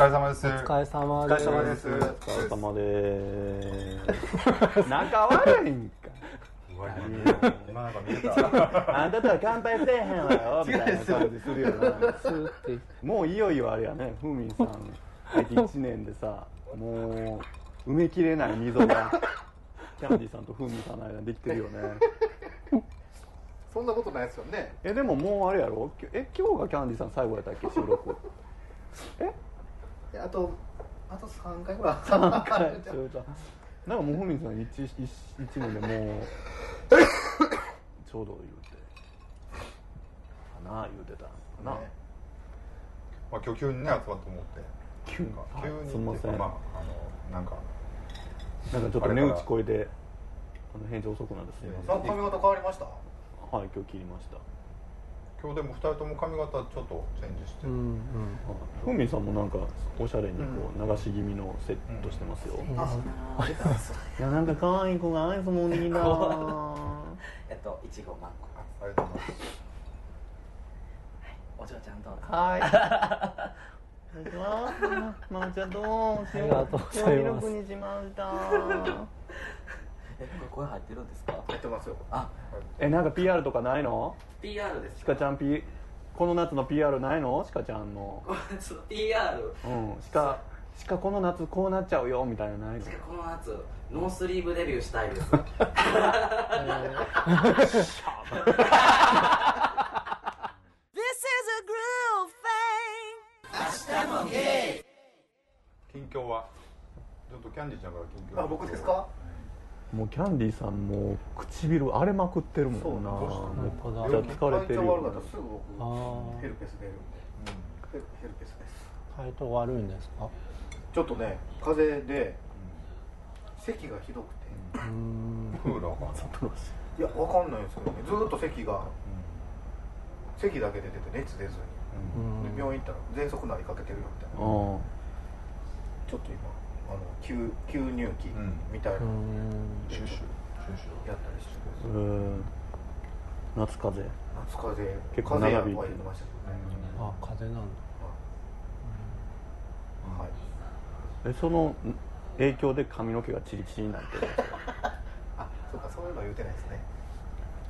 疲れ様です。お疲れ様です。お疲れ様です。お疲れ様です。仲悪いんか今 なんか見えたあんたとは乾杯せえへんわよみたいな感じ。するよなスーって。もういよいよあれやね。ふみんさん。入って1年でさもう埋めきれない溝が。キャンディーさんとふみんさんの間にできてるよね。そんなことないですよね。えでももうあれやろ？きえ今日がキャンディーさん最後やったっけ？収録。え あとあと3回ぐら い3回ちょうどなんかもうふみんさん 1, 一一年でもう ちょうど言うて。かな言うてたかな、ね。まあ今日急にね集まって思って。急に。急にはい。すんません。まああのなんか。なんかちょっと値打ち超えてあの返事遅くなってすみません。あ髪型変わりました？はい今日切りました今日でも二人とも髪型ちょっとチェンジして。うんうん。ふみんさんもなんかおしゃれにこう流し気味のセットしてますよ、いいですねいやなんか可愛い子がアイスもんにいな。えっといちごマンゴありがとうございます。ーお嬢ちゃんどうぞ。はい。こんにちはママちゃんどうしようありがとうございます。にしましたえこれ声入ってるんですか？やってますよ。あ。えなんか PR とかないの？PR です。ちかちゃん P この夏の PR ないの？ちかちゃんの。これちょっと PR うん。しかしかこの夏こうなっちゃうよみたいなのないの？この夏ノースリーブデビューしたいです。近況は？ちょっとキャンディーちゃんから近況。あ僕ですか？もうキャンディーさんもう唇荒れまくってるもんな。そうめっちゃ疲れてる体調悪かよったらすぐ僕ヘルペス出る。んでヘルヘルペスです。体調悪いんですか？ちょっとね風邪で咳がひどくて。うーん。クーラーかいやわかんないんですけどね。ずーっと咳が咳だけで出て熱出ずうん。病院行ったら喘息なりかけてるよみたいな。うんちょっと今あの吸吸入器うん。みたいな。うん。シュシュシュシュやったりしてうーん夏風邪。夏風邪。結構長引いてとは言ってましたけどね。あ風邪なんだ。はい。えその影響で髪の毛がチリチリになってる あそうかそういうのは言うてないですね。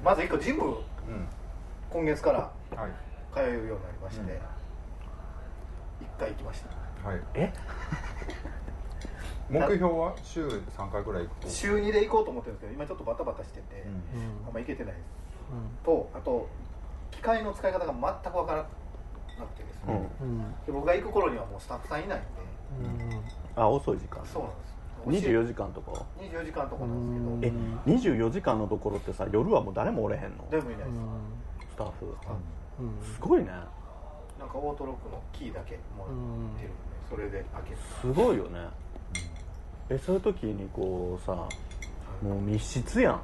まず一個ジムうん。今月からはい。通うようになりまして、うん。一回行きました。はい。え？目標は週3回ぐらい行くと。週2で行こうと思ってるんですけど今ちょっとバタバタしてて、うん。あんま行けてないです。うとあと機械の使い方が全く分からなくてですね、うん。で僕が行く頃にはもうスタッフさんいないんで。あ遅い時間。そうなんです。24時間とか。24時間とかなんうんですえ24時間のところってさ夜はもう誰もおれへんの？けどでもいないです、スタッフ。うん。すごいね。なんかオートロックのキーだけもらってるんで、それで開けるすごいよねえそういう時にこうさもう密室やん。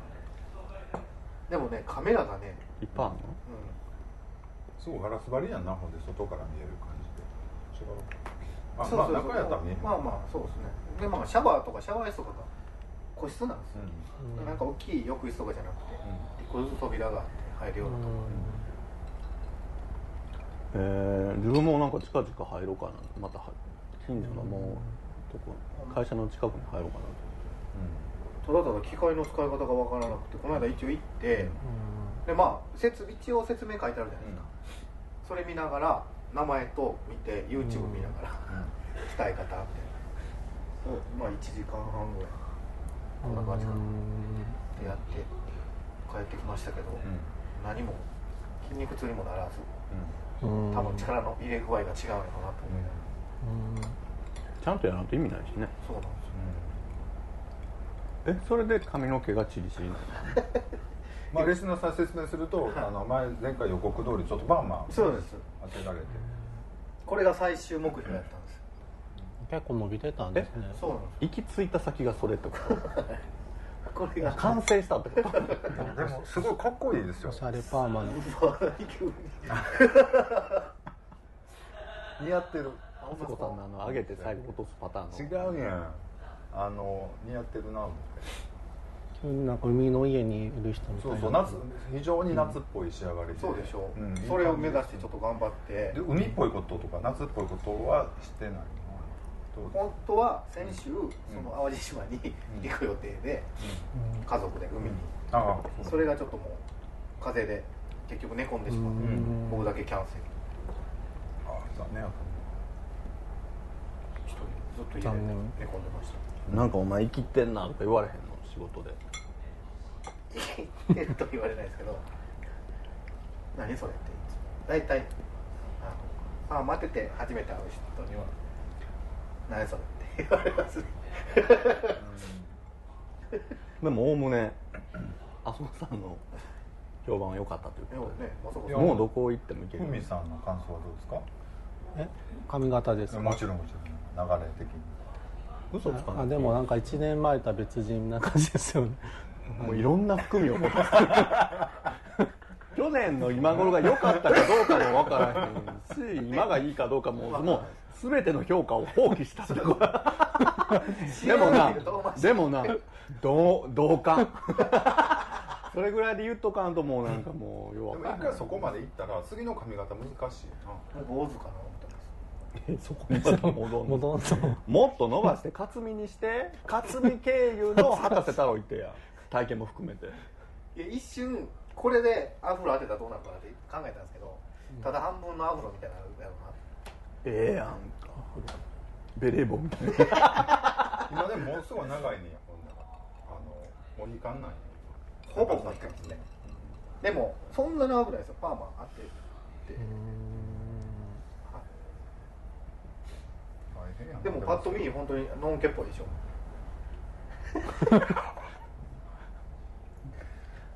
でもねカメラがね、いっぱいあんの？うすごいガラス張りやんなほんで外から見える感じで。違うあん、そうそうそう。まあ中やったら見えへん。まあまあそうですね。でまあシャワーとかシャワー室とかが個室なんですよ、うん。なんか大きい浴室とかじゃなくてう一個ずつ扉があって入るようなとこえー、自分もなんか近々入ろうかな。または近所のもうとこ会社の近くに入ろうかなただただ機械の使い方がわからなくてこの間一応行って、でまあ説一応説明書いてあるじゃないですか、それ見ながら名前と見て YouTube 見ながら、鍛え方みたいな。そう。まあ1時間半ぐらい。こんな感じかな。でやって帰ってきましたけど、うん。何も筋肉痛にもならずうん。多分力の入れ具合が違うのかなと思いながら、ちゃんとやらんと意味ないしね。そうなんですよえそれで髪の毛がチリチリなの？まあレスナーさん説明するとあの前前回予告通りちょっとバンバンそうです。当てられて。これが最終目標やったんですよ。結構伸びてたんですね。そうなんです行き着いた先がそれってこと これが完成したってこと でもすごいかっこいいですよ。おしゃれパーマの。似合ってるあそこさんのあの上げて最後落とすパターンの。違うやん。あの似合ってるな思って。なんか海の家にいる人みたいな。そうそう夏非常に夏っぽい仕上がりで、そうでしょう、ん。それを目指してちょっと頑張って。で海っぽいこととか夏っぽいことはしてない本当は先週その淡路島に行く予定で家族で海に。あそれがちょっともう風で結局寝込んでしまってうん。僕だけキャンセル。あ残念ずっと家で残念寝込んでました。なんかお前生きてんなとか言われへんの？仕事で。言ってると言われないですけど。何それって大体あのあ待ってて初めて会う人には何それって言われますね。でもおおむね麻生さんの評判は良かったということで。ねまさかいやもうどこ行っても行ける。ふみさんの感想はどうですか？え髪型ですか？もちろんもちろん流れ的に。嘘つかないあでもなんか1年前とは別人な感じですよね。もういろんな含みを持って 去年の今頃が良かったかどうかも分からへんし今がいいかどうかももう全ての評価を放棄したってこと。でもなでもなどう同感。それぐらいで言っとかんともうなんかもう弱でも一回そこまで行ったら次の髪型難しいな。坊主かな思ってますそこにまた戻んの。もっと伸ばして克実にして克実経由の博士太郎行ってや。体験も含めて。いや一瞬これでアフロ当てたらどうなるかなって考えたんですけどただ半分のアフロみたいなのやろうなええやんか。ベレー帽みたいな。今でももうすぐ長いねんやほんならあのモヒカンなんや。ほぼ持ってますねでもそんな長くないですよ。パーマ当てて。大変やなでもパッと見本当にノンケっぽいでしょ。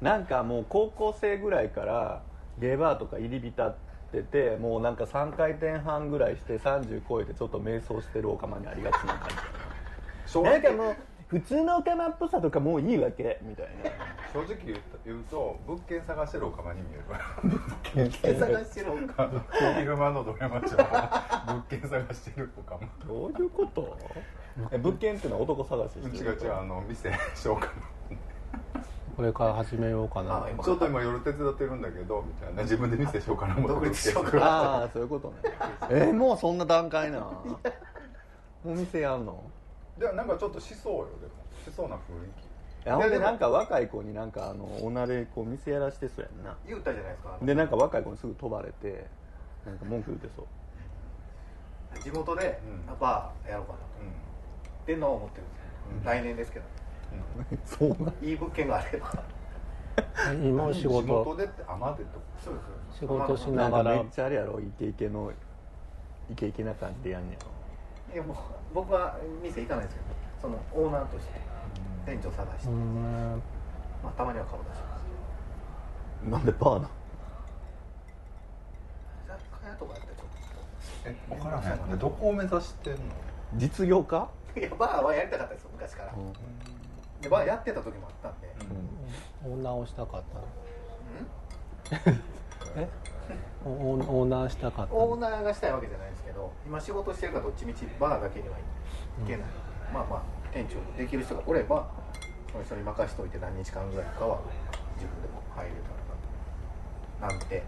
なんかもう高校生ぐらいからゲーバーとか入り浸っててもうなんか3回転半ぐらいして30超えてちょっと迷走してるオカマにありがちな感じ。なんかもう普通のオカマっぽさとかもういいわけみたいな。正直言うと言うと物件探してるおかまに見える手探してるのか昼間のドラマ中物件探してるおかまどういうこと？え物件っていうのは男探しうしてる。ちが違うあの店紹介これから始めようかな。ちょっと今夜手伝ってるんだけどみたいな自分で店しようかな独立しようかなああそういうことね。えもうそんな段階なお店やんの？でもなんかちょっとしそうよでも。しそうな雰囲いやほんでなんか若い子になんかあのおなれこう店やらしてそうやんな。言ったじゃないですかでなんか若い子にすぐ飛ばれてなんか文句言うてそう。地元でうん。バーやろうかなと。気うん。ってんのを思ってるんですようん。来年ですけど。そうないい物件があれば。今お仕仕事事でって甘でってこそうです仕事しながら。かめっちゃあれやろ？イケイケのイケイケな感じでやんねやいやもう僕は店行かないですけどそのオーナーとして店長探して、まあ、たまには顔出します。なんでパーな居酒屋とかやったらちょえ分からへん。のでどこを目指してんの？実業家？っといやバーはやりたかったですよ昔から、でバーやってた時もあったんで、オーナーをしたかったの。うん？え？オーナーしたかった。オーのナーがしたいわけじゃないんですけど今仕事してるからどっちみちバーだけにはいけない、まあまあ店長できる人がおればその人に任しといて何日間ぐらいかは自分でも入れたらなと。なんて。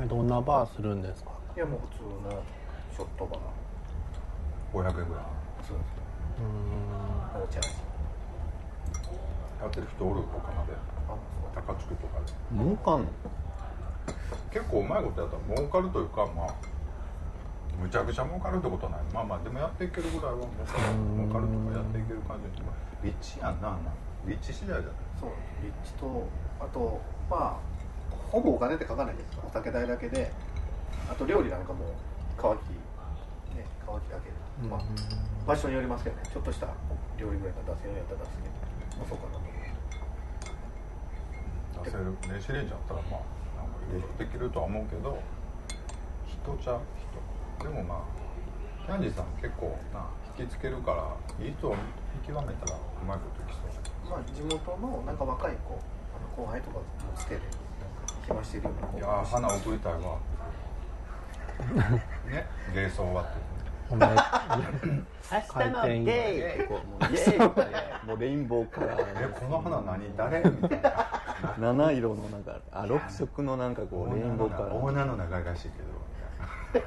えどんなバーするんですか？いやもう普通のショットバー。500円ぐらい。そうです。うーん。お茶味やってる人おる他まで。あそう。高槻とかで。儲かんの結構うまいことやったら儲かるというかまあむちゃくちゃ儲かるってことはない。まあまあでもやっていけるぐらいは儲かる儲かるとかやっていける感じ立地やんなあんな。立地次第じゃない。そう。立地とあとまあほぼお金って書かないですお酒代だけで。あと料理なんかも乾きね乾きだけで、まあ、場所によりますけどね。ちょっとした料理ぐらいが出せるんやったら出すけど、まあ、そうかなと出せる。電子レンジあったらまあできるとは思うけど人ちゃう人。でもまあキャンディーさん結構な引きつけるからいい人を見極めたらうまいこといきそう。まあ地元のなんか若い子あの後輩とかもつけてなんか暇してるような子。いやー花送りたいわ。ね？芸装終わってお前 明日のゲイ。ってこうもうゲイもうレインボーカラー。えこの花何？誰？みたいな七色のなんかあ六色のなんかこうレインボーカラー。オーナーの長いらしいけど。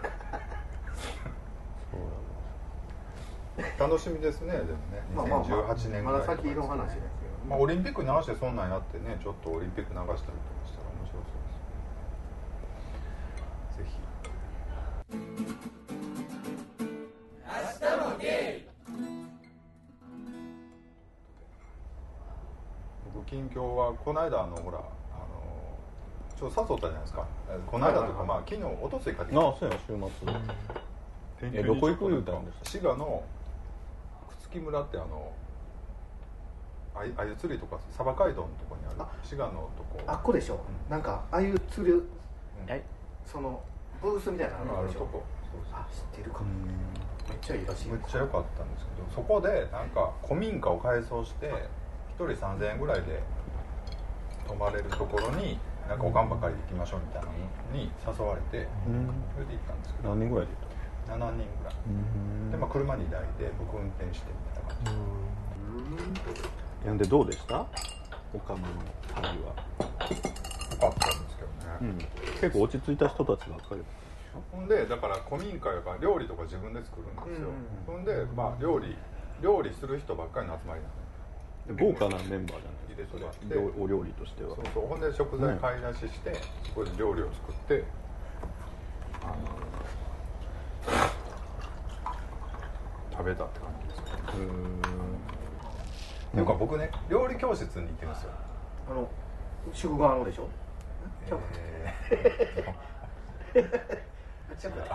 そう楽しみですねでもね。まあまあまあ2018年ぐらいまだ先の話ですけどまあ、オリンピックに合わせてそんなんやってねちょっとオリンピック流したりとか近況はこの間あのほらあのちょっと誘ったじゃないですか。えこの間というかまあ昨日おとつい帰ってきた。ああそうや週末。えどこ行く？言うたんですか？滋賀の朽木村ってあのあゆあゆ釣りとか鯖街道のとこにあるあ滋賀のとこ。あっこでしょ、うん。なんかああいう釣るうん。はいそのブースみたいなのあるでしょ？あるとこ。あ知ってるかも。めっちゃいいらしいめっちゃ良かったんですけどそこでなんか古民家を改装して1人3000円ぐらいで泊まれるところになんかおかんばかりで行きましょうみたいなのに誘われてうん。それで行ったんですけど。何人ぐらいで7人ぐらい。行で、まあ、車2台で僕運転してみたいな感じ。いやんでどうでした？おかみの旅は、良かったんですけどね、結構落ち着いた人たちばっかりほんでだから古民家やから料理とか自分で作るんですよ、ほんでまあ料理料理する人ばっかりの集まりなんでで豪華なメンバーじゃない？ですか入れてもらって。お料理としては。そうそうほんで食材買い出しして、そこで料理を作ってあの食べたって感じですよっていうか僕ね料理教室に行ってるんですよ、あの宿側のでしょ？えちゃう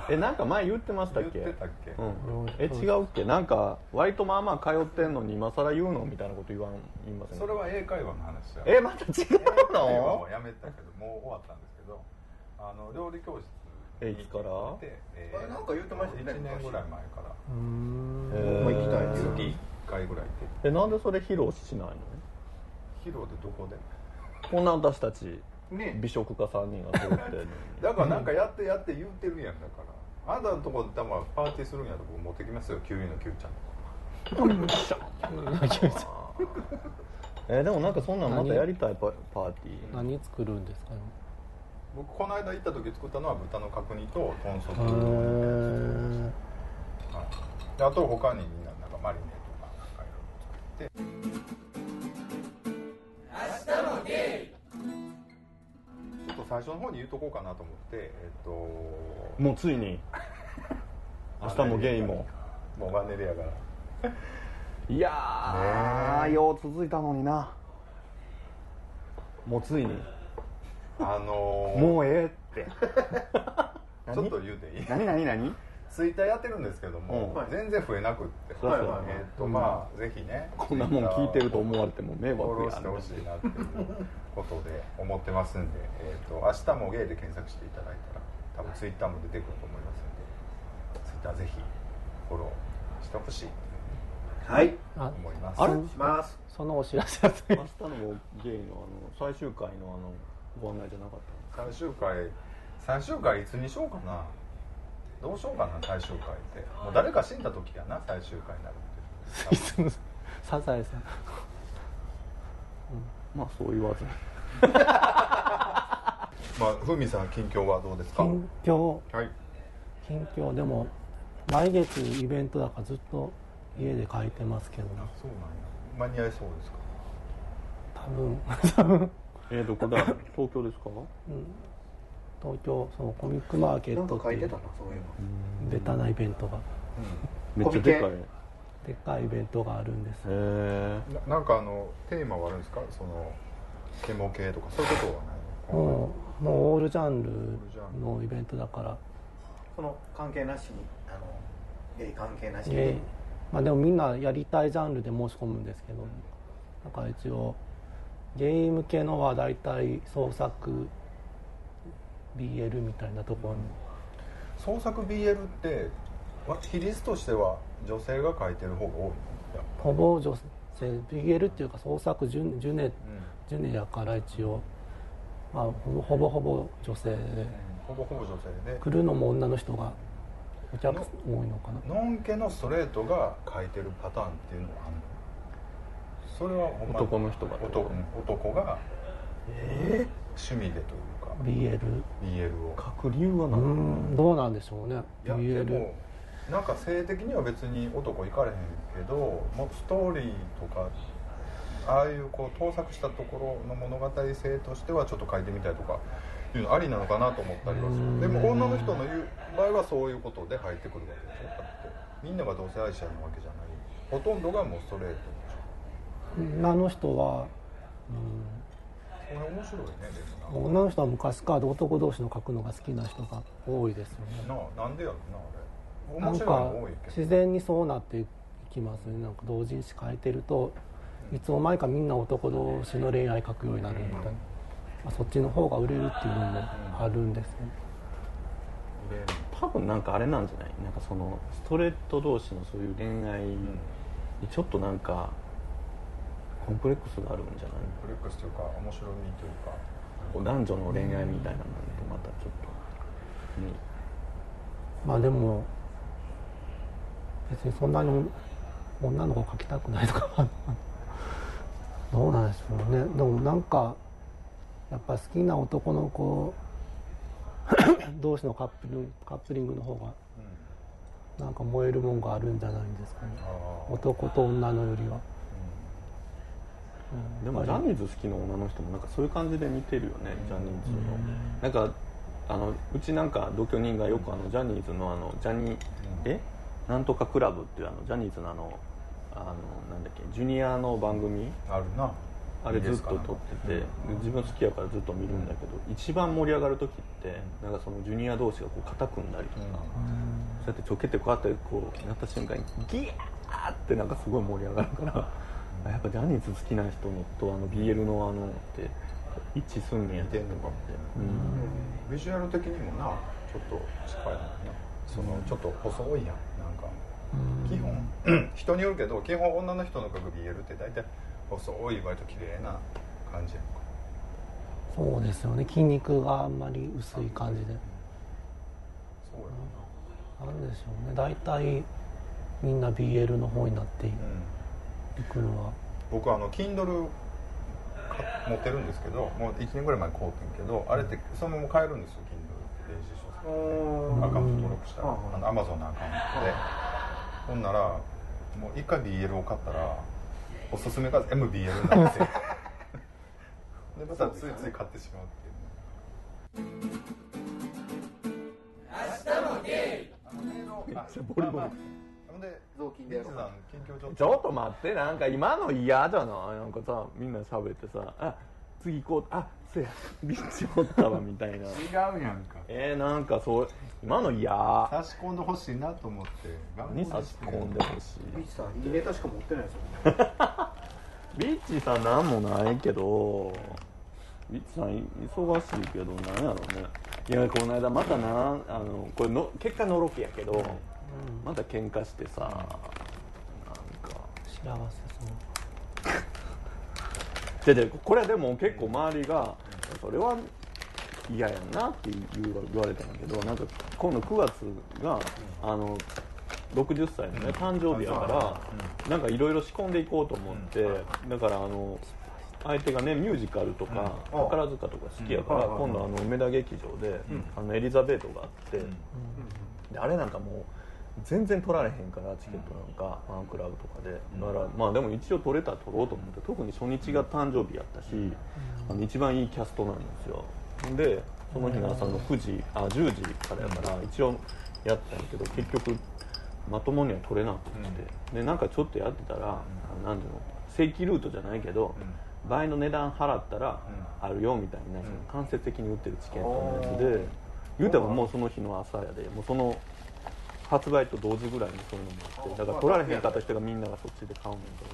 えなんか前言ってましたっけ？言ってたっけ？うん、え違うっけ？なんか割とまあまあ通ってんのに今更言うのみたいなこと言わん言いませんそれは英会話の話やえまた違う英会話のをやめたけどもう終わったんですけどあの料理教室えいつから行って、えあなんか言ってましたね1年ぐらい前から。うん。えー。もう行きたい月1回ぐらい行って。えなんでそれ披露しないの？披露でどこで？こんな私たちね。美食家3人が揃ってだからなんかやってやって言ってるやんだから。あなたのとこで多分パーティーするんやと僕持ってきますよ。キウイのキュウちゃん。えでもなんかそんなんまたやりたいパパーティー。何？作るんですか？僕この間行った時作ったのは豚の角煮と豚足へあと他にみんななんかマリネとかなんかいろいろ作って。ちょっと最初の方に言うとこうかなと思ってえっともうついに。明日もゲイも。もうマンネリやから。いやよう続いたのにな。もうついに。あのーもうええって。ちょっと言うていい？何？何？何？ツイッターやってるんですけども、うん。全然増えなくって、そりゃそう。やはえっ、とまあ、ぜひねこんなもん聞いてると思われても迷フォ惑やローしてほしいなっていうことで思ってますんで、えっ、と明日もゲイで検索していただいたら多分ツイッターも出てくると思いますんでツイッターぜひフォローしてほしいはい。思います。あれ？します。そのお知らせは明日のゲイのあの最終回のあのご案内じゃなかった最終回最終回いつにしようかなどうしようかな最終回って。もう誰か死んだ時やな最終回になるって。サザエさん。まあそう言わず。に まあふみさん近況はどうですか？近況。はい。近況。でも来月イベントだからずっと家で書いてますけど。あそうなんや。間に合いそうですか？多分。多分。えー、どこだ？東京ですか？うん東京そのコミックマーケットっていう。か書いてたなそういえば。ベタなイベントが。めっちゃでかいへでっかいイベントがあるんです。えななんかあのテーマはあるんですか？そのケモ系とかそういうことはないの？もうもうオールジャンルのイベントだから。その関係なしにあのゲイ関係なしに。まあでもみんなやりたいジャンルで申し込むんですけど。だから一応ゲーム系のは大体創作 BL みたいなところに創作 BL ってわ比率としては女性が書いてる方が多いほぼ女性 BL っていうか創作ジュジュネぱ、ジュネやから一応、まあ、ほぼほぼほぼ女性で。ほぼほぼ女性で来るのも女の人がお客多いのかな？ノンケのストレートが書いてるパターンっていうのはあるの？それはほんま男の人が男うん男が趣味でというか BL BL を書く理由はう何、んどうなんでしょうね。いやで BL もなんか性的には別に男行かれへんけどもうストーリーとかああいうこう盗作したところの物語性としてはちょっと書いてみたいとかいうのありなのかなと思ったりはする。でも女の人の言う場合はそういうことで入ってくるわけでしょだってみんなが同性愛者なわけじゃない。ほとんどがもうストレートでし女の人は、ょそれ面白いねでうん、も女の人は昔から男同士の書くのが好きな人が多いですよね。ななあなんでやろなあれ。なん面白いかの多いけど。自然にそうなっていきますね。なんか同人誌書いてるといつの間にかみんな男同士の恋愛書くようになるみたいな、まあ、そっちの方が売れるっていうのもあるんですね、多分なんかあれなんじゃない？なんかそのストレート同士のそういう恋愛にちょっとなんかコンプレックスがあるんじゃない？フレックスというか面白みというか。こう男女の恋愛みたいなのとまたちょっと、ね、まあでも別にそんなに女の子描きたくないとかはどうなんでしょうね。でもなんかやっぱ好きな男の子同士のカップルカップリングの方がなんか燃えるもんがあるんじゃないんですかね。男と女のよりは、うん。でもジャニーズ好きな女の人もなんかそういう感じで見てるよねジャニーズの。なんかあのうちなんか同居人がよくあのジャニーズのあのジャニーえ？なんとかクラブっていうあのジャニーズのあのあのなんだっけジュニアの番組？あるな。あれずっと撮っててで自分好きやからずっと見るんだけど一番盛り上がる時ってなんかそのジュニア同士がこう肩組んだりとか、そうやってちょけてこうやってこうなった瞬間にギヤーってなんかすごい盛り上がるから、あやっぱジャニーズ好きな人のとあの BL のあのって一致すんねや。って思って、うん。ビジュアル的にもなちょっと近いもんな。そのちょっと細いやん。なんか基本 人によるけど基本女の人の描く BL って大体細い割と綺麗な感じやんか。そうですよね。筋肉があんまり薄い感じで。そうやな。ん。でしょうね。大体みんな BL の方になっていな、うんくのは。僕あの Kindle か持ってるんですけどもう1年ぐらい前に買うてんけどあれってそのまま買えるんですよ Kindle 電子書籍アカウント登録したら。うんあの Amazon のアカウントで。ほんならもう一回 BL を買ったらおすすめが MBL なんですよ。でまたついつい買ってしまうっていう。ねめっちゃボリボリ。ほんで雑巾でやろう。さん近況ちょっとちょっと待ってなんか今の嫌じゃない？なんかさみんな喋ってさあ次行こう。あそうやビッチおったわみたいな。違うやんか。えー、なんかそう今の嫌。差し込んでほしいなと思って。に差し込んでほしい？ビーチさんいいネタしか持ってないですよね。ビッチさんなんもないけどビッチさん忙しいけどなんやろね。いやこの間またなあのこれの結果のろけやけど、また喧嘩してさなん。か幸せそうじゃじゃこれはでも結構周りがそれは嫌やん。なって言われたん。だけどなん。か今度9月があの60歳のね誕生日やからなん。かいろいろ仕込ん。でいこうと思ってだからあの相手がねミュージカルとか宝塚とか好きやから今度あの梅田劇場であのエリザベートがあってであれなん。かもう全然取られへんからチケットなんかファンクラブとかで。だからまあでも一応取れたら取ろうと思って特に初日が誕生日やったしあの一番いいキャストなんですよ。でその日の朝の9時あ10時からやから一応やったんやけど結局まともには取れなくて。でなんかちょっとやってたらあなんていうの正規ルートじゃないけど倍の値段払ったらあるよみたいなその間接的に売ってるチケットのやつで言うてももうその日の朝やでもうその発売と同時ぐらいにそういうのもあってだから取られへんかった人がみんながそっちで買うねんけど。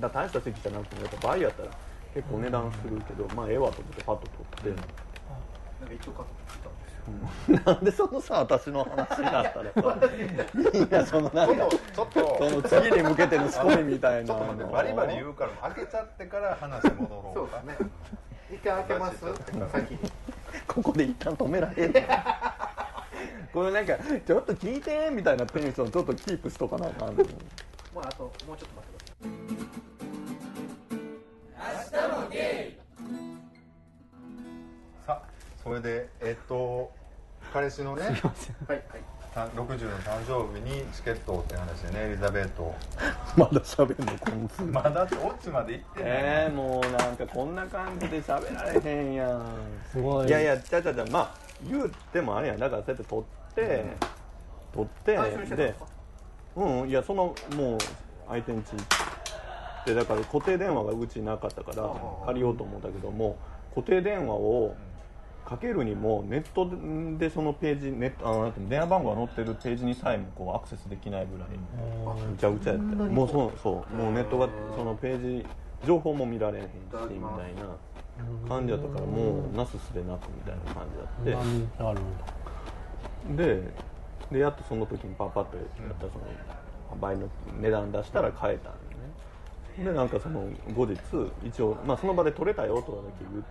だから大した席じゃなくてもやっぱ倍やったら結構値段するけどまあええわと思ってパッと取って。なんか一応買ってた。んですよなんでそのさ私の話になったらさ みんなそのなんかちょっとその次に向けての仕込みみたいなちょっと待ってバリバリ言うから開けちゃってから話戻ろうそうですね。一回開けます？先に。ここで一旦止められる これなんかちょっと聞いてみたいなテンションちょっとキープしとかなあかんの？まああともうちょっと待ってください。さあそれでえっと彼氏のねはいはいた60の誕生日にチケットをって話でねエリザベートまだ喋んの？こんつまだってオチまで行ってない、えー、もうなんかこんな感じで喋られへんやん。すごい。いやいやちゃちゃちゃまあ言うてもあれやん。だからそうやって撮って、撮ってでうんいやそのもう相手んち行ってだから固定電話がうちなかったからあ借りようと思ったけども固定電話をかけるにもネットでそのページネットあの電話番号が載ってるページにさえもこうアクセスできないぐらいぐちゃぐちゃやってそんなにもうそうそう。もうネットがそのページ情報も見られへんしみたいな感じやったからもうなすすべなくみたいな感じやって。何あるんだででやっとその時にパッパッとやったその倍の値段出したら買えたんでね。でなんかその後日一応、まあ、その場で取れたよとかだけ言っ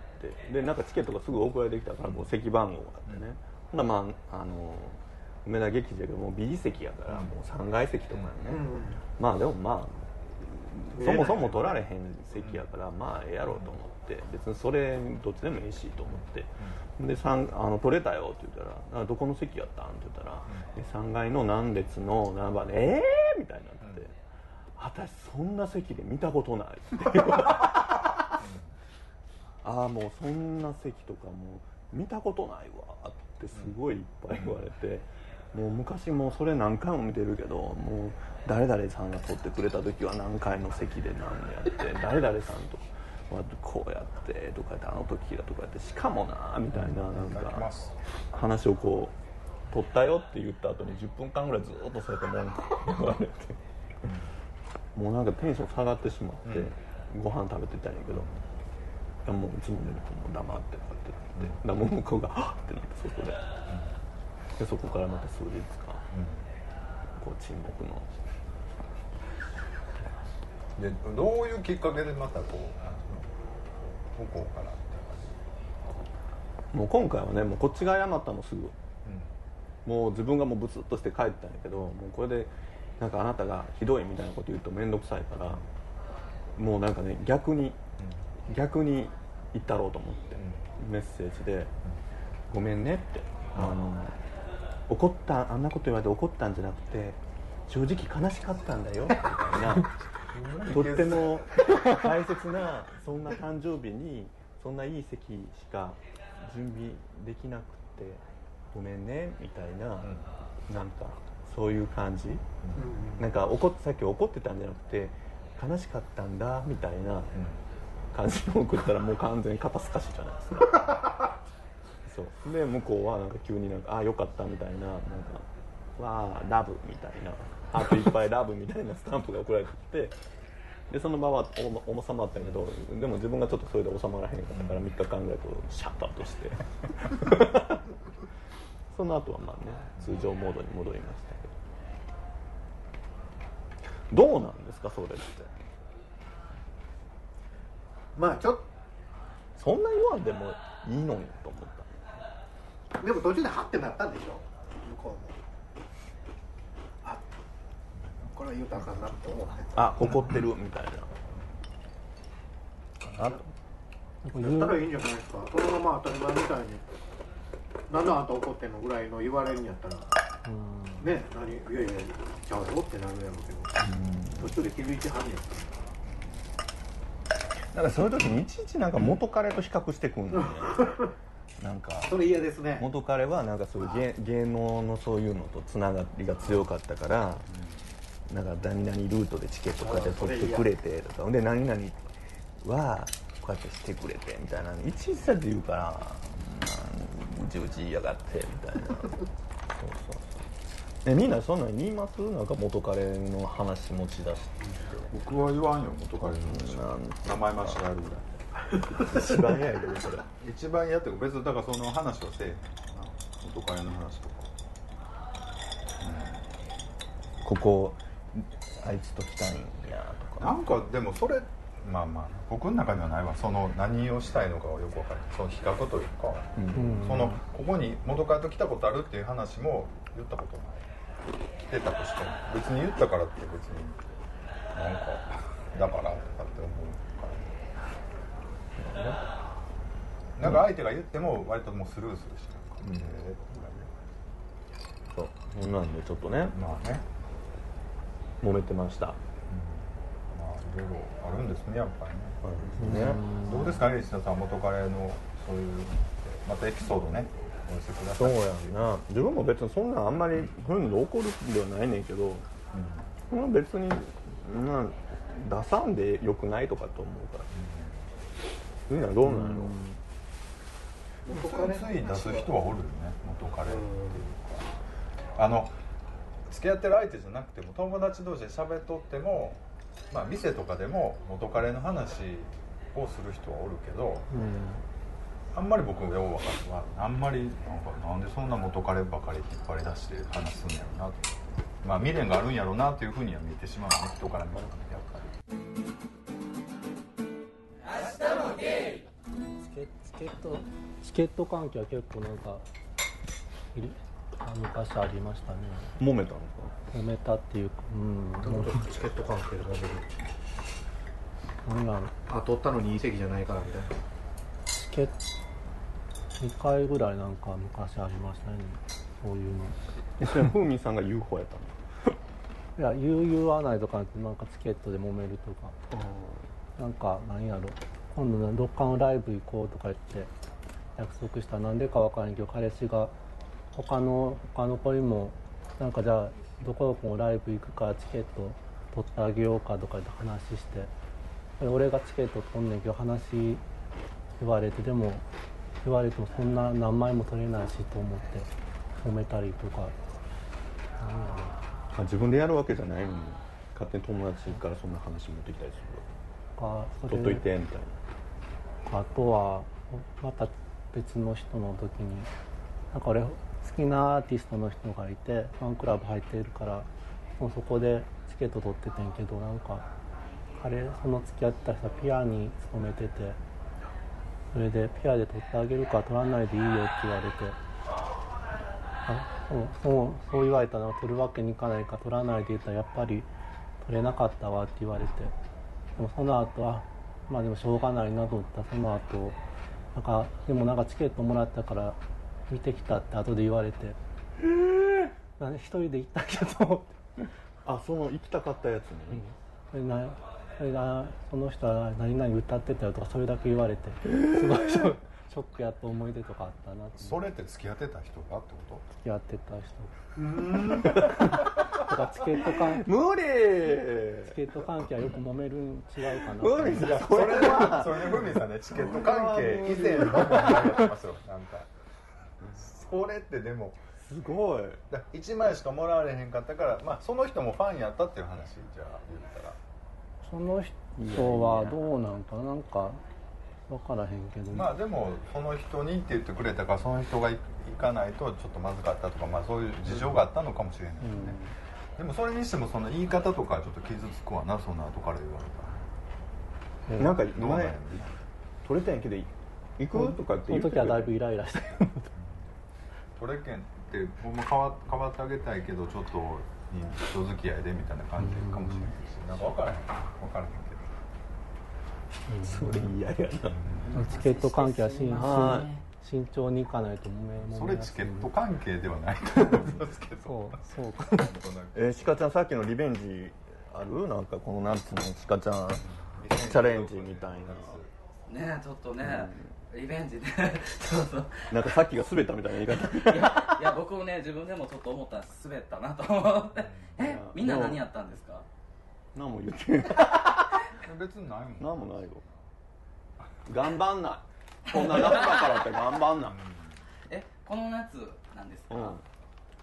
てでなんかチケットがすぐ送られてきたからこう席番号があってね、ほなまああの梅田劇場やけどもう B 席やからもう3階席とかね、まあでもまあそもそも取られへん席やからまあええやろうと思って別にそれどっちでもいいしと思って。で三あの取れたよって言ったらあ「どこの席やったん?」って言ったらで3階の何列の何番で「ええー!」みたいになって「私そんな席で見たことない」って。ああもうそんな席とかもう見たことないわってすごいいっぱい言われて、もう昔もうそれ何回も見てるけどもう誰々さんが撮ってくれた時は何回の席で何やって誰々さんとはこうやってとか言ってあの時だとかやってしかもなみたいななんか話をこう撮ったよって言った後に10分間ぐらいずっとそうやって文句言われて。もうなんかテンション下がってしまって、ご飯食べてたんやけどもういつも寝るともう黙ってこうやってなって、だからもう向こうが「はっ!」ってなってそこで,、でそこからまた数日間こう沈黙の。でどういうきっかけでまたこうからもう今回はねもうこっちが謝ったのすぐ。感もう自分がもうブツッとして帰ったんやけどもうこれでなんかあなたがひどいみたいなこと言うと面倒くさいからもうなんかね逆に逆に言ったろうと思って、メッセージで「ごめんね」ってあの怒ったあんなこと言われて怒ったんじゃなくて正直悲しかったんだよみたいな とっても 大切なそんな誕生日にそんないい席しか準備できなくてごめんねみたいな、なんかそういう感じ、なんか怒っさっき怒ってたんじゃなくて悲しかったんだみたいな感じを送ったらもう完全に肩透かしじゃないですかそう。で向こうはなんか急になんか「あよかった」みたいななんか「わあラブ」みたいな「ハートいっぱいラブ」みたいなスタンプが送られてきてでその場はおお収まったけどでも自分がちょっとそれで収まらへんかったから3日間ぐらいこうシャッとアウトして。その後はまあね通常モードに戻りましたけど。どうなんですかそれって？まあちょっそんな言わんでもいいのにと思った。とでも途中でハッてなったんでしょ？向こうもあこれは言うたらあかんなって思って。あ怒ってるみたいな。あやったらいいんじゃないですか。そのまま当たり前みたいになんであんた怒ってんのぐらいの言われるんやったら。ね何いやいやちゃうよってなるやろうけど。途中で気づいてはんねん。なんかそういう時にいちいちなんか元彼と比較してくんのね なんかそれ嫌ですね。元彼はなんかそういう芸芸能のそういうのとつながりが強かったから、なんか何々ルートでチケットこうやって取ってくれてとかで何々はこうやってしてくれてみたいな。いちいちだって言うから、うん、うちうち言いやがってみたいな。そうそうそう。えみんなそんなん言いますなんか元彼の話持ち出して。僕は言わんよ元彼。の話名前間違えるぐらい一番嫌やけどそれ一番嫌って別にだからその話をせえへんな。元彼の話とかここあいつと来たんやとか。なんかでもそれまあまあ僕の中にはないわ。その何をしたいのかはよく分かるその比較というか、うん。そのここに元彼と来たことあるっていう話も言ったことない。来てたとしても別に言ったからって別になんかだからとかって思うから、なんか相手が言っても割ともうスルーするしなんか、うん。えーそう。そんなんでちょっとね。まあね、揉めてました。まあいろいろあるんですねやっぱりね、ね。どうですかね石田さん元彼のそういうまたエピソードね。お寄せください。そうやんな。自分も別にそんなんあんまりそういうので怒るんではないねんけど、まあ別にな出さんでよくないとかと思うから、みんなどうなの、元彼つい出す人はおるよね。元彼っていうか。あの付き合ってる相手じゃなくても友達同士で喋っとってもまあ店とかでも元彼の話をする人はおるけどあんまり僕よう分かるのはあんまりなんかなんでそんな元彼ばかり引っ張り出して話すんやろうなと。思ってまあ未練があるんやろうなというふうには見えてしまうね人から見たらねやっぱり。チケチケットチケット関係は結構なんかいる？あ昔ありましたね。揉めたのか？揉めたっていうかうん。もうチケット関係で揉めるなんだろうあ取ったのにいい席じゃないからみたいな。チケット2回ぐらいなんか昔ありましたね。そういうの。えそれは風味さんが言う方やったの？いや言う言わないとかなんかチケットで揉めるとか。なんかなんやろ。今度のどっかのライブ行こうとか言って約束した。らなんでかわからんけど彼氏が他の他の子にもなんかじゃあどこどこのライブ行くからチケット取ってあげようかとか言って話してで俺がチケット取んねんけど話言われてでも言われてもそんな何枚も取れないしと思って揉めたりとか。あ自分でやるわけじゃないのに勝手に友達からそんな話持ってきたりする取っといてみたいな。あとはまた別の人の時になんか俺好きなアーティストの人がいてファンクラブ入っているからもうそこでチケット取っててんけどなんか彼その付き合ってた人はピアに勤めててそれでピアで取ってあげるか取らないでいいよって言われてあそうそうそう言われたら取るわけにいかないか取らないで言ったらやっぱり取れなかったわって言われてでもその後はまあでもしょうがないなと思ったその後なんかでもなんかチケットもらったから見てきたって後で言われて。なんで一人で行ったけどあその行きたかったやつに、それなそれがその人は何々歌ってたよとかそれだけ言われてすごいショックやった思い出とかあったなって。それって付き合ってた人がってこと？付き合ってた人。だ からチケット関無理。チケット関係はよく揉めるん違うかな。無理いやそれは。それでふみさんねチケット関係以前の僕にやってますよ。なんかそれってでもすごい。だ1枚しかもらわれへんかったからまあその人もファンやったっていう話じゃあ言ったら。その人はどうなんかなんか分からへんけど、まあでもその人にって言ってくれたからその人が行かないとちょっとまずかったとかまあそういう事情があったのかもしれないですね、でもそれにしてもその言い方とかちょっと傷つくわなそんな後から言われたら。なんかどうなんや前取れたんやけど行く？とかってその時はだいぶいイライラしたけどトレケンって僕も変わ変わってあげたいけどちょっと人付き合いでみたいな感じかもしれないしなん。か分からへん分からへんけど。それ嫌やなチケット関係は慎は慎重にいかないとそれチケット関係ではないと思うんですけどそうそうかえー、鹿ちゃんさっきのリベンジあるなんかこの夏の鹿ちゃんチャレンジみたいなねちょっとね、リベンジね そうそう。なんかさっきが滑ったみたいな言い方。いやいや僕もね自分でもちょっと思ったら滑ったなと思って。えみんな何やったんですか？何も言ってない。別にないもん。何もないよ。頑張んない。こんな夏だからって頑張んない。えこの夏なんですか、うん。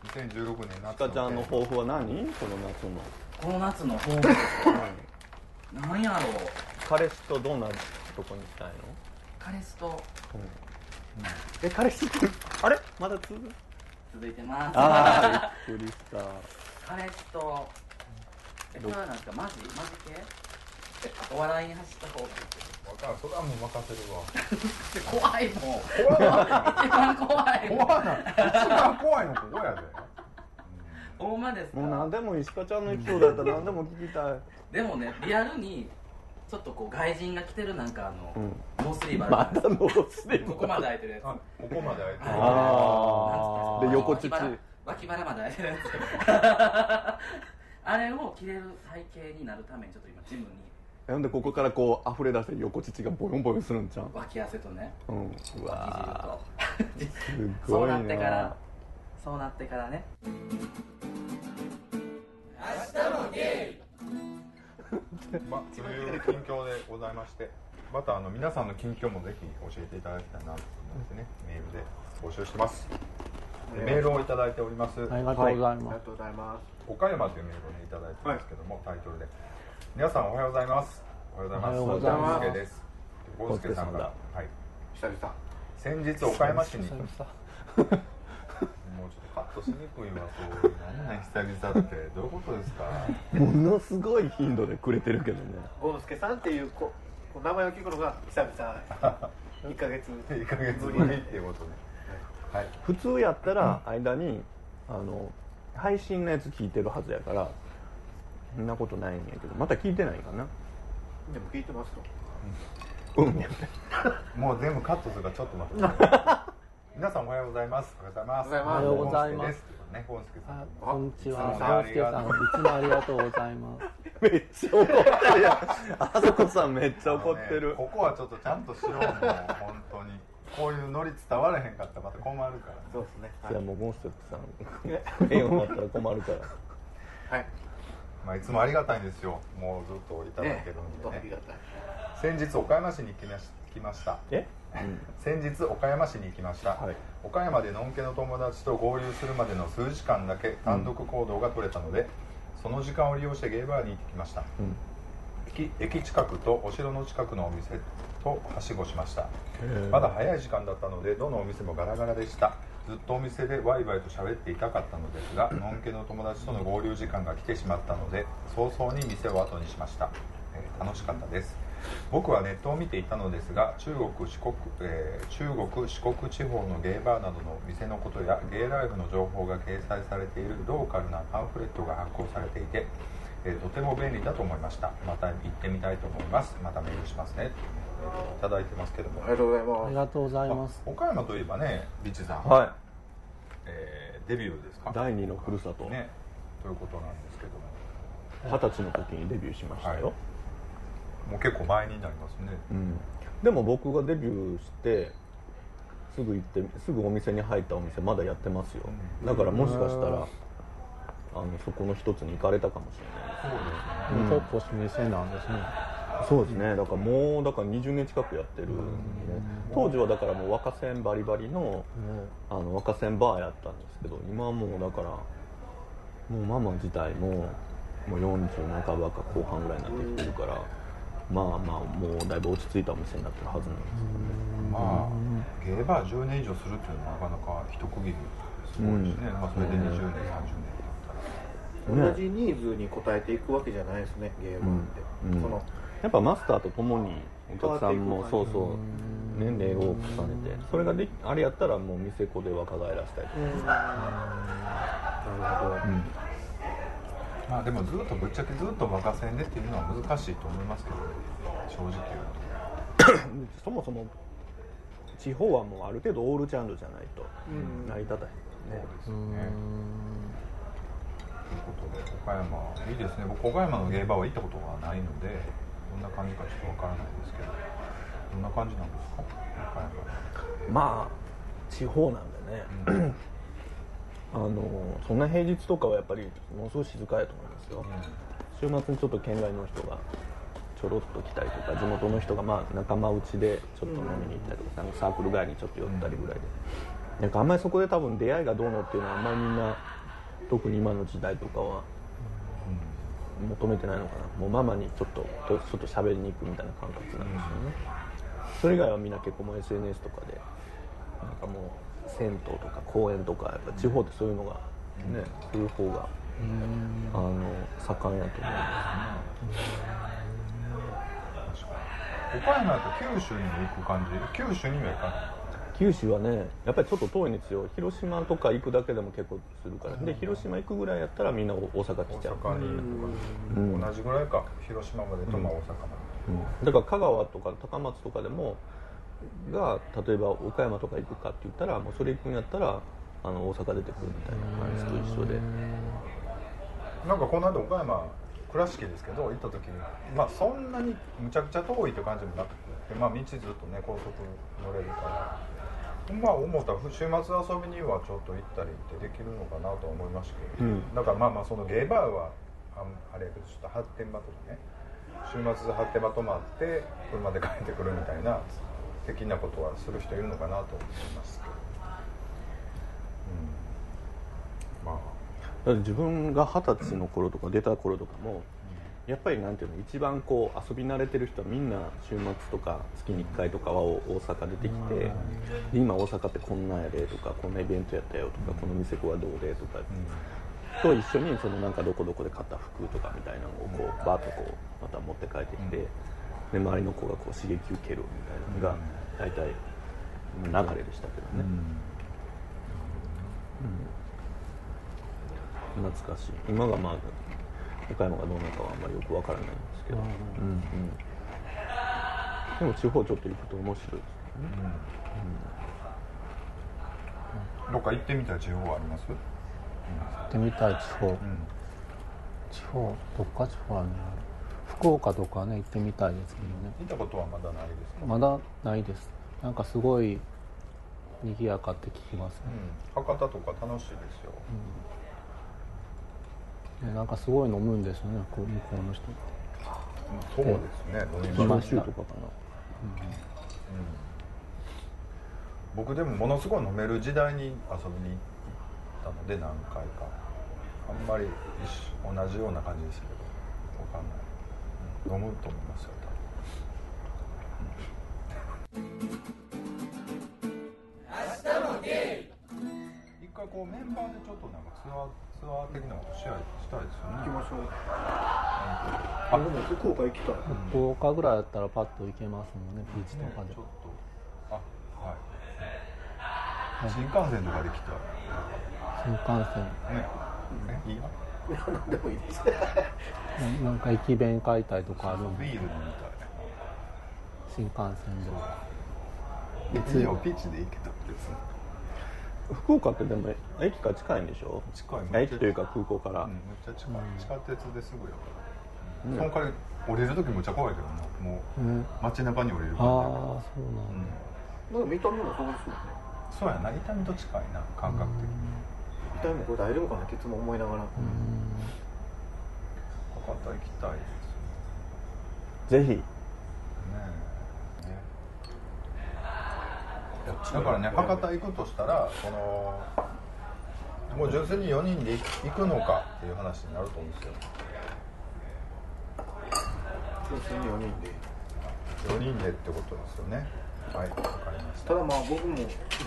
2016年夏鹿ちゃんの抱負は何？この夏の。この夏の抱負。何？やろう。彼氏とどんなとこにしたいの？彼氏と。え彼氏？っ てあれ？まだ続く続いてます。ああびっくりした。彼氏と。えこれはなんですか？マジ？マジ系？お笑いに走った方がいい。分からんそれはもう任せるわ。怖いもん。怖い一番怖い怖いな一番怖いのここやで。ほんまですか？もう何でも石川ちゃんのエピソードやったら何でも聞きたい。でもねリアルにちょっとこう外人が着てるなんかあの、うん。ノースリーブあまたるじゃないですかノー。スでここまで開いてるやつ。あここまで開いてる。あー。なんつったんで横乳脇腹脇腹まで開いてるやつ。あれを着れる体型になるためにちょっと今ジムに。ほんでここからこう溢れ出して横乳がボヨンボヨンするんちゃう？脇汗とね。うん。う脇わ汁と。ーすそうごいななってからそうなってからねまあ、そういう近況でございましてまたあの皆さんの近況もぜひ教えていただきたいなと思いますねメールで募集してます。でメールをいただいております、ありがとうございあります、がとうござい。ます岡山というメールをねいただいてますけども、タイトルで。皆さんおはようございます。おはようございます。おはようございます。ゴンスケです。ゴンスケさんが、はい、久々。先日岡山市に久々もうちょっとカットしにくいわそう。いう何なん久々って。どういうことですか？ものすごい頻度でくれてるけどね。ゴンスケさんっていうここう名前を聞くのが久々。1ヶ月 1ヶ月ぶりっていうことね。はい。普通やったら間にあの配信のやつ聞いてるはずやからそんなことないんやけどまた聞いてないかな。でも聞いてますとうん。やってもう全部カットするからちょっと待って 皆さんおはようございます。おはようございます。おはようございます。ねゴンスケさんあこんにちは。いつもねゴンスケさん。いつもありがとうございます。めっちゃ怒ってるやん。あそこさんめっちゃ怒ってる。ここはちょっとちゃんとしようもう本当に。こういうノリ伝わらへんかったらまた困るから。そうですね。い。やもうゴンステップさん。栄養になったら困るから。はい。まあいつもありがたいんですよ。もうずっといただけるんでね。ありがたい。先日岡山市に来まし来ました。え、うん先日岡山市に行きました、はい。岡山でのんけの友達と合流するまでの数時間だけ単独行動が取れたので、その時間を利用してゲイバーに行ってきました。うん。駅駅近くとお城の近くのお店とはしごしました。ーまだ早い時間だったのでどのお店もガラガラでした。ずっとお店でワイワイと喋っていたかったのですが のんけの友達との合流時間が来てしまったので早々に店を後にしました、えー楽しかったです僕はネットを見ていたのですが中国四国、えー中国四国地方のゲイバーなどの店のことやゲイライフの情報が掲載されているローカルなパンフレットが発行されていて、えーとても便利だと思いました。また行ってみたいと思います。またメールしますね、えーといただいてますけども。ありがとうございあます。りがとうございます。あ岡山といえばねビッチさん、はえーデビューですか？い第二のふるさと。二十、ね。ということなんですけども。歳の時にデビューしましたよ、はいもう結構前になりますね。うん、でも僕がデビューしてすぐ行ってすぐお店に入ったお店まだやってますよ。だからもしかしたらあのそこの一つに行かれたかもしれない。そうですね。トップス店なんですね。そうですね。だからもうだから20年近くやってるんで、ね、当時はだからもう若線バリバリのあの若線バーやったんですけど今はもうだからもうママ自体ももう40半ばか後半ぐらいになってきてるからまあまあもうだいぶ落ち着いたお店になってるはずなんですまあゲーバー10年以上するっていうのはなかなか一区切りすごい。ですね、まあ、それで20年30年経ったら。ね同じニーズに応えていくわけじゃないですねゲームって、うん。うん。そのやっぱマスターと共にお客さんもそうそう年齢を重ねてそれができあれやったらもう店子で若返らせたりとか、なるほど、うんまあでもずっとぶっちゃけずっと若線でっていうのは難しいと思いますけどね正直言う そもそも地方はもうある程度オールジャンルじゃないとうん成り立たへんね、と、ねということで岡山いいですね。僕岡山のゲーバーは行ったことがないのでどんな感じかちょっとわからないですけどどんな感じなんですか？岡山。まあ地方なんでね、あのそんな平日とかはやっぱりものすごい静かやと思いますよ、週末にちょっと県外の人がちょろっと来たりとか地元の人がまあ仲間内でちょっと飲みに行ったりとか、なんかサークル外にちょっと寄ったりぐらいで、なんかあんまりそこで多分出会いがどうのっていうのはあんまりみんな特に今の時代とかは求めてないのかな。もうママにちょっととちょっと喋りに行くみたいな感覚なんですよね、それ以外はみんな結構もう SNS とかでなんかもう銭湯とか公園とかやっぱ地方ってそういうのがね、そういう方があの盛んやと思いま岡山だと九州にも行く感じ。九州にも行かない。す九州はねやっぱりちょっと遠いんですよ。広島とか行くだけでも結構するからで広島行くぐらいやったらみんな大阪来ちゃう。大阪にうん。同じぐらいか。広島までとまあ大阪まうん。だから香川とか高松とかでもが例えば岡山とか行くかって言ったらもうそれ行くんやったらあの大阪出てくるみたいな感じと一緒で。なんかこの間岡山倉敷ですけど行った時にまあそんなにむちゃくちゃ遠いって感じもなくて、まあ、道ずっとね高速乗れるから。まあ思ったら週末遊びにはちょっと行ったりってできるのかなとは思いましたけど、うん。だからまあまあそのゲイバーはあんあれやけどちょっと発展場とかね。週末発展場泊まって車で帰ってくるみたいな的なことはする人いるのかなと思いますけど、うん、まあ。自分が二十歳の頃とか出た頃とかもやっぱりなんていうの一番こう遊び慣れてる人はみんな週末とか月に1回とかは大阪出てきてで今大阪ってこんなんやでとかこんなイベントやったよとかこの店子はどうでとかと一緒にそのなんかどこどこで買った服とかみたいなのをこうバーッとこうまた持って帰ってきてで周りの子がこう刺激受けるみたいなのが大体流れでしたけどね。懐かしい。今がまあ岡山がどうなのかはあんまりよくわからないんですけど、うん。うん。でも地方ちょっと行くと面白いですよねどっか行ってみたい地方はあります、行ってみたい地方、地方どっか地方あるの福岡とかね行ってみたいですけどね。行ったことはまだないですか、まだないです。なんかすごい賑やかって聞きますね、うん、博多とか楽しいですよ、ねなんかすごい飲むんですよねこう向こうの人。そうですね。飲みましたとかかな。僕でもものすごい飲める時代に遊びに行ったので何回か。あんまり同じような感じですけどわかんない、うん飲むと思いますよ一回こうメンバーでちょっとなんかツアーツアー的なことしたいしたいですよね。行きましょう。あ。でも福岡行きたい。福岡ぐらいだったらパッと行けますもんねビーチとかで。ねちょっと。あはい。新幹線とかで来た。新幹線。ね。ねいいよ何でもいいですななんか駅弁買いたいとかあるんでビール飲みた新幹線でい別にピッチでいいけど別に福岡ってでも駅から近いんでしょ？近い駅というか空港から、うん、めっちゃ近い、地下鉄ですぐよ、うん、その代わり降りる時めっちゃ怖いけどなもう。ね街中に降りるああ感じそうなんだ、なんか見た目もそうですよね。そうやな痛みと近いな感覚的に見た目もこれ大丈夫かなっていつも思いながら。博多行きたいですぜひ。ねえ。ねだからね博多行くとしたらこのもう純粋に4人で行くのかっていう話になると思うんですよ。純粋に4人で。4人でってことですよね。はいわかりました。ただまあ僕も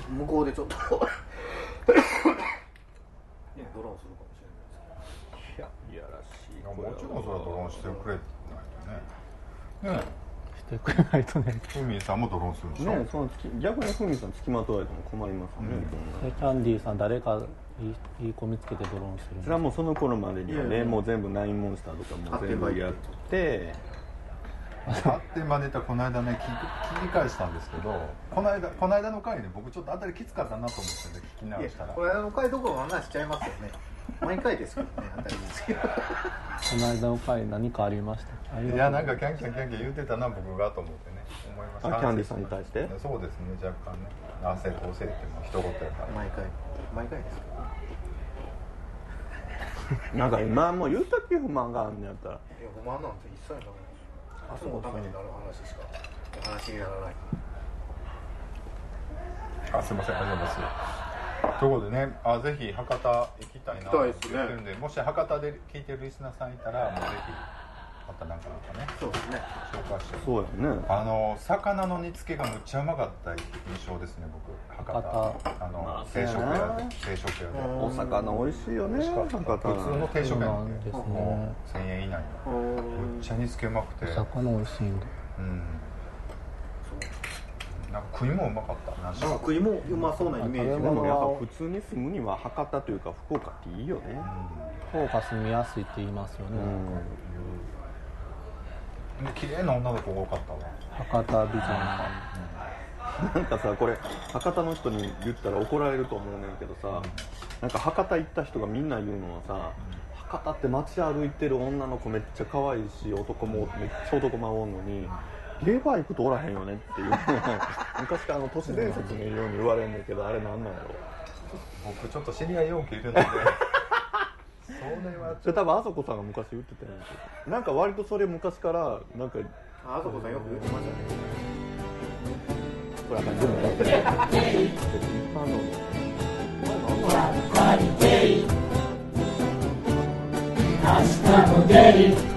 向こうでちょっとねドローンするかもしれないですいやいやらしい。いやもちろんそれはドローンしてくれないとね。ねしてくれないとね。ふみさんもドローンするでしょ、ねその逆にふみさん付きまとわれても困りますね、うん。キャンディーさん誰かいいいい子見つけてドローンするそれはもうその頃までにはいねやいや。もう全部ナインモンスターとかも全部やってあってまネタこの間ね聞き聞き返したんですけどこの間この間の回で僕ちょっと当たりきつかったなと思ってね聞き直したら。これの回どころの話しちゃいますよね。毎回ですけどね当たりですけど。この間の回何かありました？いやなんかキャンキャンキャンキャン言ってたな僕がと思ってね思いました。あキャンディーさんに対して？そうですね若干ね。汗とせってもう一言やから。毎回毎回ですけど なんか今もう言うたっけ不満があんねやったら。いや不満なんて一切ないですいつもためになる話しか。お話にならないあすいませんありがとうございます。ということでねあぜひ博多行きたいな行きたいですね言ってるんでもし博多で聞いてるリスナーさんいたらもうぜひまたなんかなんかねそうですね。紹介して。そうやね。あの魚の煮付けがむっちゃうまかった印象ですね僕博多。博あの、まあ定食屋で定食屋で。お魚美味しいよね博多。普通の定食屋なんですね。もう1000円以内の。むっちゃ煮付けうまくて。お魚美味しいんでうん。なんか食いもうまかった。なんか。食いもうまそうなイメージ。でもやっぱ普通に住むには博多というか福岡っていいよね。福岡住みやすいって言いますよね、うん綺麗な女の子が多かったわ。博多美人さなんかさこれ博多の人に言ったら怒られると思うねんけどさ、なんか博多行った人がみんな言うのはさ、博多って街歩いてる女の子めっちゃ可愛いし男もめっちゃ男もおんのにゲーバー行くとおらへんよねっていう。昔からあの都市伝説のように言われるんだけどあれなんなんやろ僕ちょっと知り合い4期いるのでそれはそれ多分あそこさんが昔言ってたんやけどなんか割とそれ昔からなんかあそこさんよく言ってましたね。これあかんでもだってあの Hasta poder